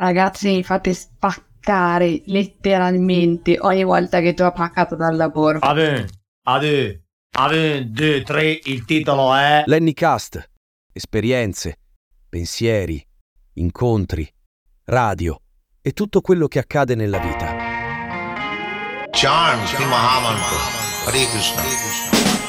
Ragazzi, mi fate spaccare letteralmente ogni volta che tu ho paccato dal lavoro. Ade, ade, ade, due, tre, il titolo è... Lenny Cast. Esperienze, pensieri, incontri, radio e tutto quello che accade nella vita. Charm Mahamantra. Hare Krishna. Dance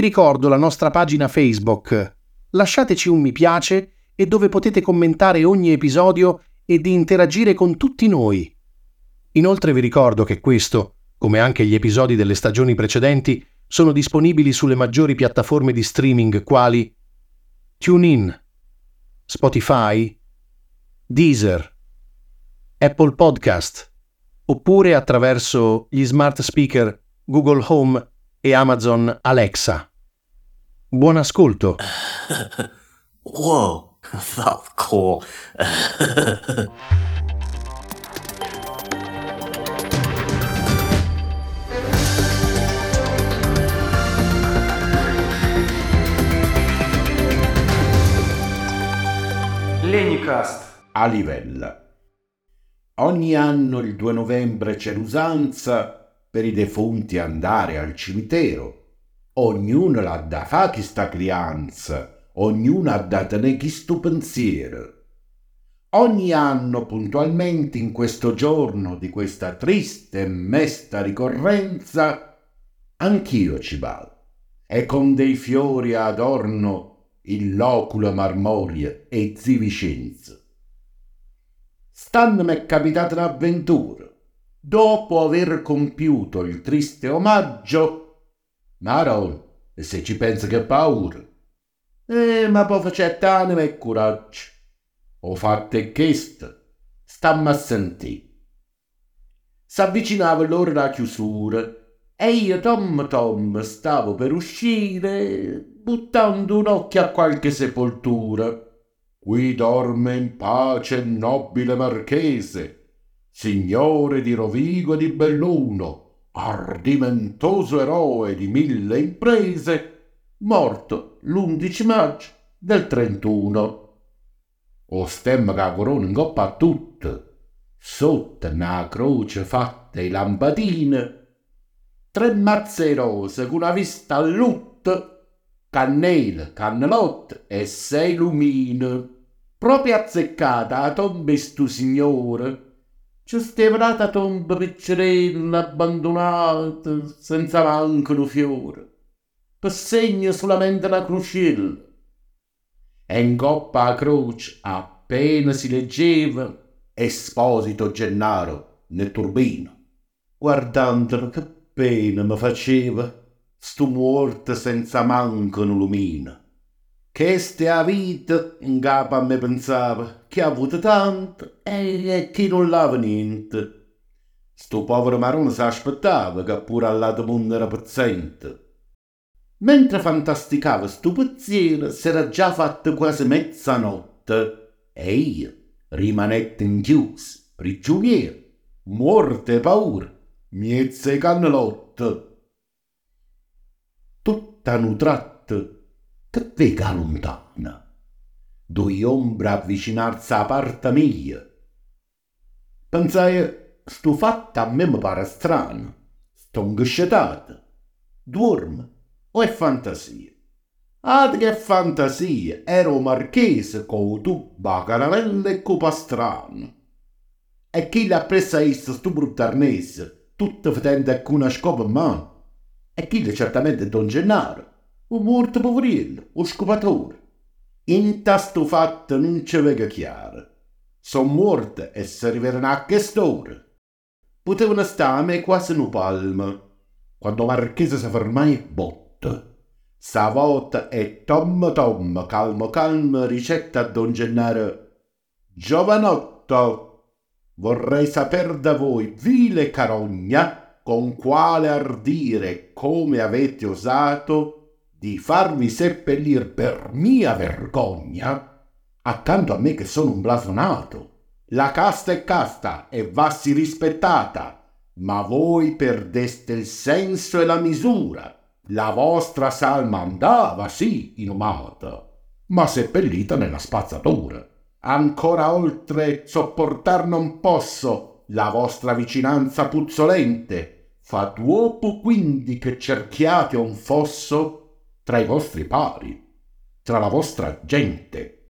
Ricordo la nostra pagina Facebook. Lasciateci un mi piace e dove potete commentare ogni episodio e di interagire con tutti noi. Inoltre vi ricordo che questo, come anche gli episodi delle stagioni precedenti, sono disponibili sulle maggiori piattaforme di streaming quali TuneIn, Spotify, Deezer, Apple Podcast, oppure attraverso gli smart speaker Google Home e Amazon Alexa. Buon ascolto. Whoa, that's cool. Lenicast. a livella. Ogni anno il 2 novembre c'è l'usanza per i defunti andare al cimitero. Ognuno l'ha da fa chi sta crianza, ognuno ha da tenere chi sto pensiero. Ogni anno puntualmente in questo giorno di questa triste e mesta ricorrenza, anch'io ci vado e con dei fiori adorno il loculo marmorio e zi Vicenzo. Stanno mi è capitata un'avventura. Dopo aver compiuto il triste omaggio, Maron, e se ci pensa che paura. Eh, ma poi facette anima e coraggio. Ho fatto questo, stammi a sentire. S'avvicinava l'ora della chiusura e io, Tom Tom, stavo per uscire, buttando un occhio a qualche sepoltura. Qui dorme in pace il nobile marchese, signore di Rovigo e di Belluno, ardimentoso eroe di mille imprese, morto l'11 maggio del 31. O stemma che corona in coppa a tutto, sotto una croce fatta di lampadine, tre mazze rose con una vista a lutto, cannelle, cannellotte e sei lumine. Proprio azzeccata a tomba stu signore. C'è stevrata tomba piccerella abbandonata, senza manco un fiore, per segno solamente una crocella. E in coppa a croce appena si leggeva Esposito Gennaro nel turbino. Guardandolo che pena mi faceva stu morto senza manco un lumino. Che ste a vita in capo a me pensava che ha avuto tanto e che non l'ava niente. Sto povero marone si aspettava che pure al lato mondo era paziente. Mentre fantasticava sto pensiero s'era già fatto quasi mezzanotte e io rimanette inchiuso, prigioniero, morte e paura, miezze e cannellotte. Tutta un tratto che vega lontana, due ombre avvicinarsi a parte mia. Pensai, sto fatto a me mi pare strano, sto ingosciatato, dorme o è fantasia. Ah, che fantasia! Ero marchese con tu caramella e con pastrano. E chi l'ha presa issa stu bruttarnese, tutto vedendo con una scopa in mano? E chi certamente Don Gennaro, un morto poverello, un scopatore. In tasto fatto non ci vega chiaro. Son morte e si arriveranno a quest'ora. Potevano stare quasi in palma, quando Marchese si fermai botte. Stavolta è Tom Tom, calmo calmo, ricetta a Don Gennaro. Giovanotto, vorrei saper da voi, vile carogna, con quale ardire, come avete osato, di farvi seppellir per mia vergogna, accanto a me che sono un blasonato. La casta è casta e vassi rispettata, ma voi perdeste il senso e la misura. La vostra salma andava, sì, inumata, ma seppellita nella spazzatura. Ancora oltre sopportar non posso la vostra vicinanza puzzolente. Fa duopo quindi che cerchiate un fosso tra i vostri pari, tra la vostra gente.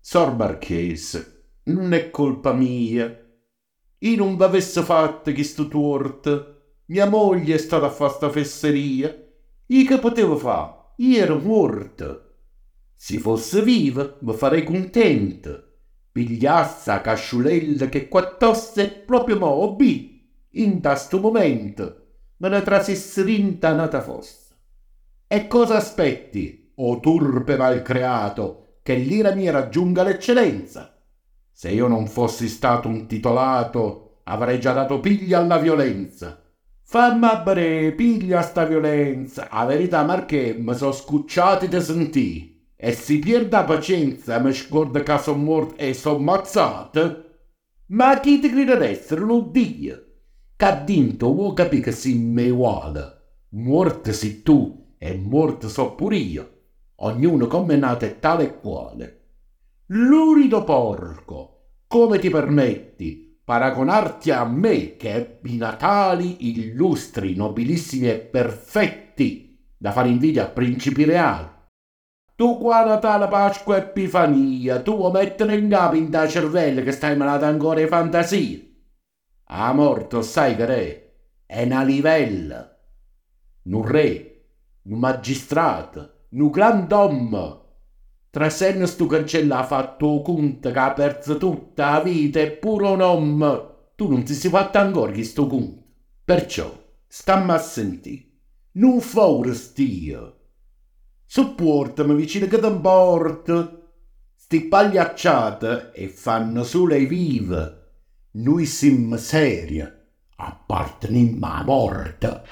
Sor Marchese, non è colpa mia. Io non v'avesse fatto questo tuort. Mia moglie è stata a fare sta fesseria io che potevo fare? Io ero morto. Se fosse viva, mi farei contento. Pigliasse la casciulella che quattosse proprio mo, obì, in questo momento, me ne trasesse rintanata fosse. E cosa aspetti, o turpe malcreato, che l'ira mia raggiunga l'eccellenza? Se io non fossi stato un titolato, avrei già dato piglia alla violenza. Fammi a bre, piglia sta violenza. A verità, Marché, mi so scucciati di sentì. E si pierda pazienza e mi scorda che sono morto e sono ammazzato. Ma chi ti crede essere lo Dio? Che dinto, vuoi capire che si me uguale. Morto sei tu e morto so pure io. Ognuno come nato è tale e quale. Lurido porco, come ti permetti? paragonarti a me che ebbi natali illustri, nobilissimi e perfetti, da fare invidia a principi reali. Tu qua Natale, Pasqua e Epifania, tu vuoi mettere in capo in da cervello che stai malato ancora di fantasia. A morto sai che re, è una livella, un re, un magistrato, un grand'uomo, tra senno stu cancello ha fatto conto che ha perso tutta la vita e pure un uomo. Tu non ti sei fatto ancora questo conto. Perciò, stammi a sentire. Non fuori stio. Supportami vicino che ti porto. Sti pagliacciate e fanno solo i vive. Noi siamo seria, apparteniamo a morte.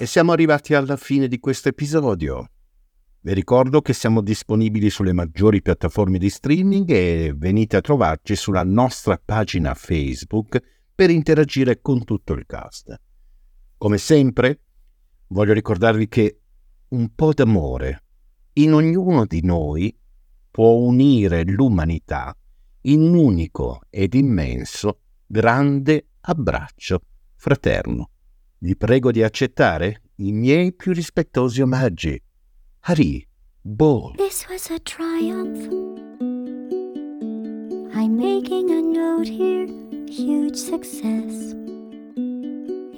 E siamo arrivati alla fine di questo episodio. Vi ricordo che siamo disponibili sulle maggiori piattaforme di streaming e venite a trovarci sulla nostra pagina Facebook per interagire con tutto il cast. Come sempre, voglio ricordarvi che un po' d'amore in ognuno di noi può unire l'umanità in un unico ed immenso grande abbraccio fraterno. Vi prego di accettare i miei più rispettosi omaggi. Hari Bol. This was a triumph. I'm making a note here, huge success.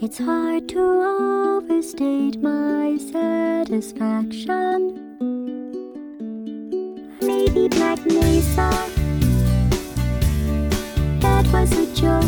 It's hard to overstate my satisfaction. Maybe Black Mesa. That was a joke,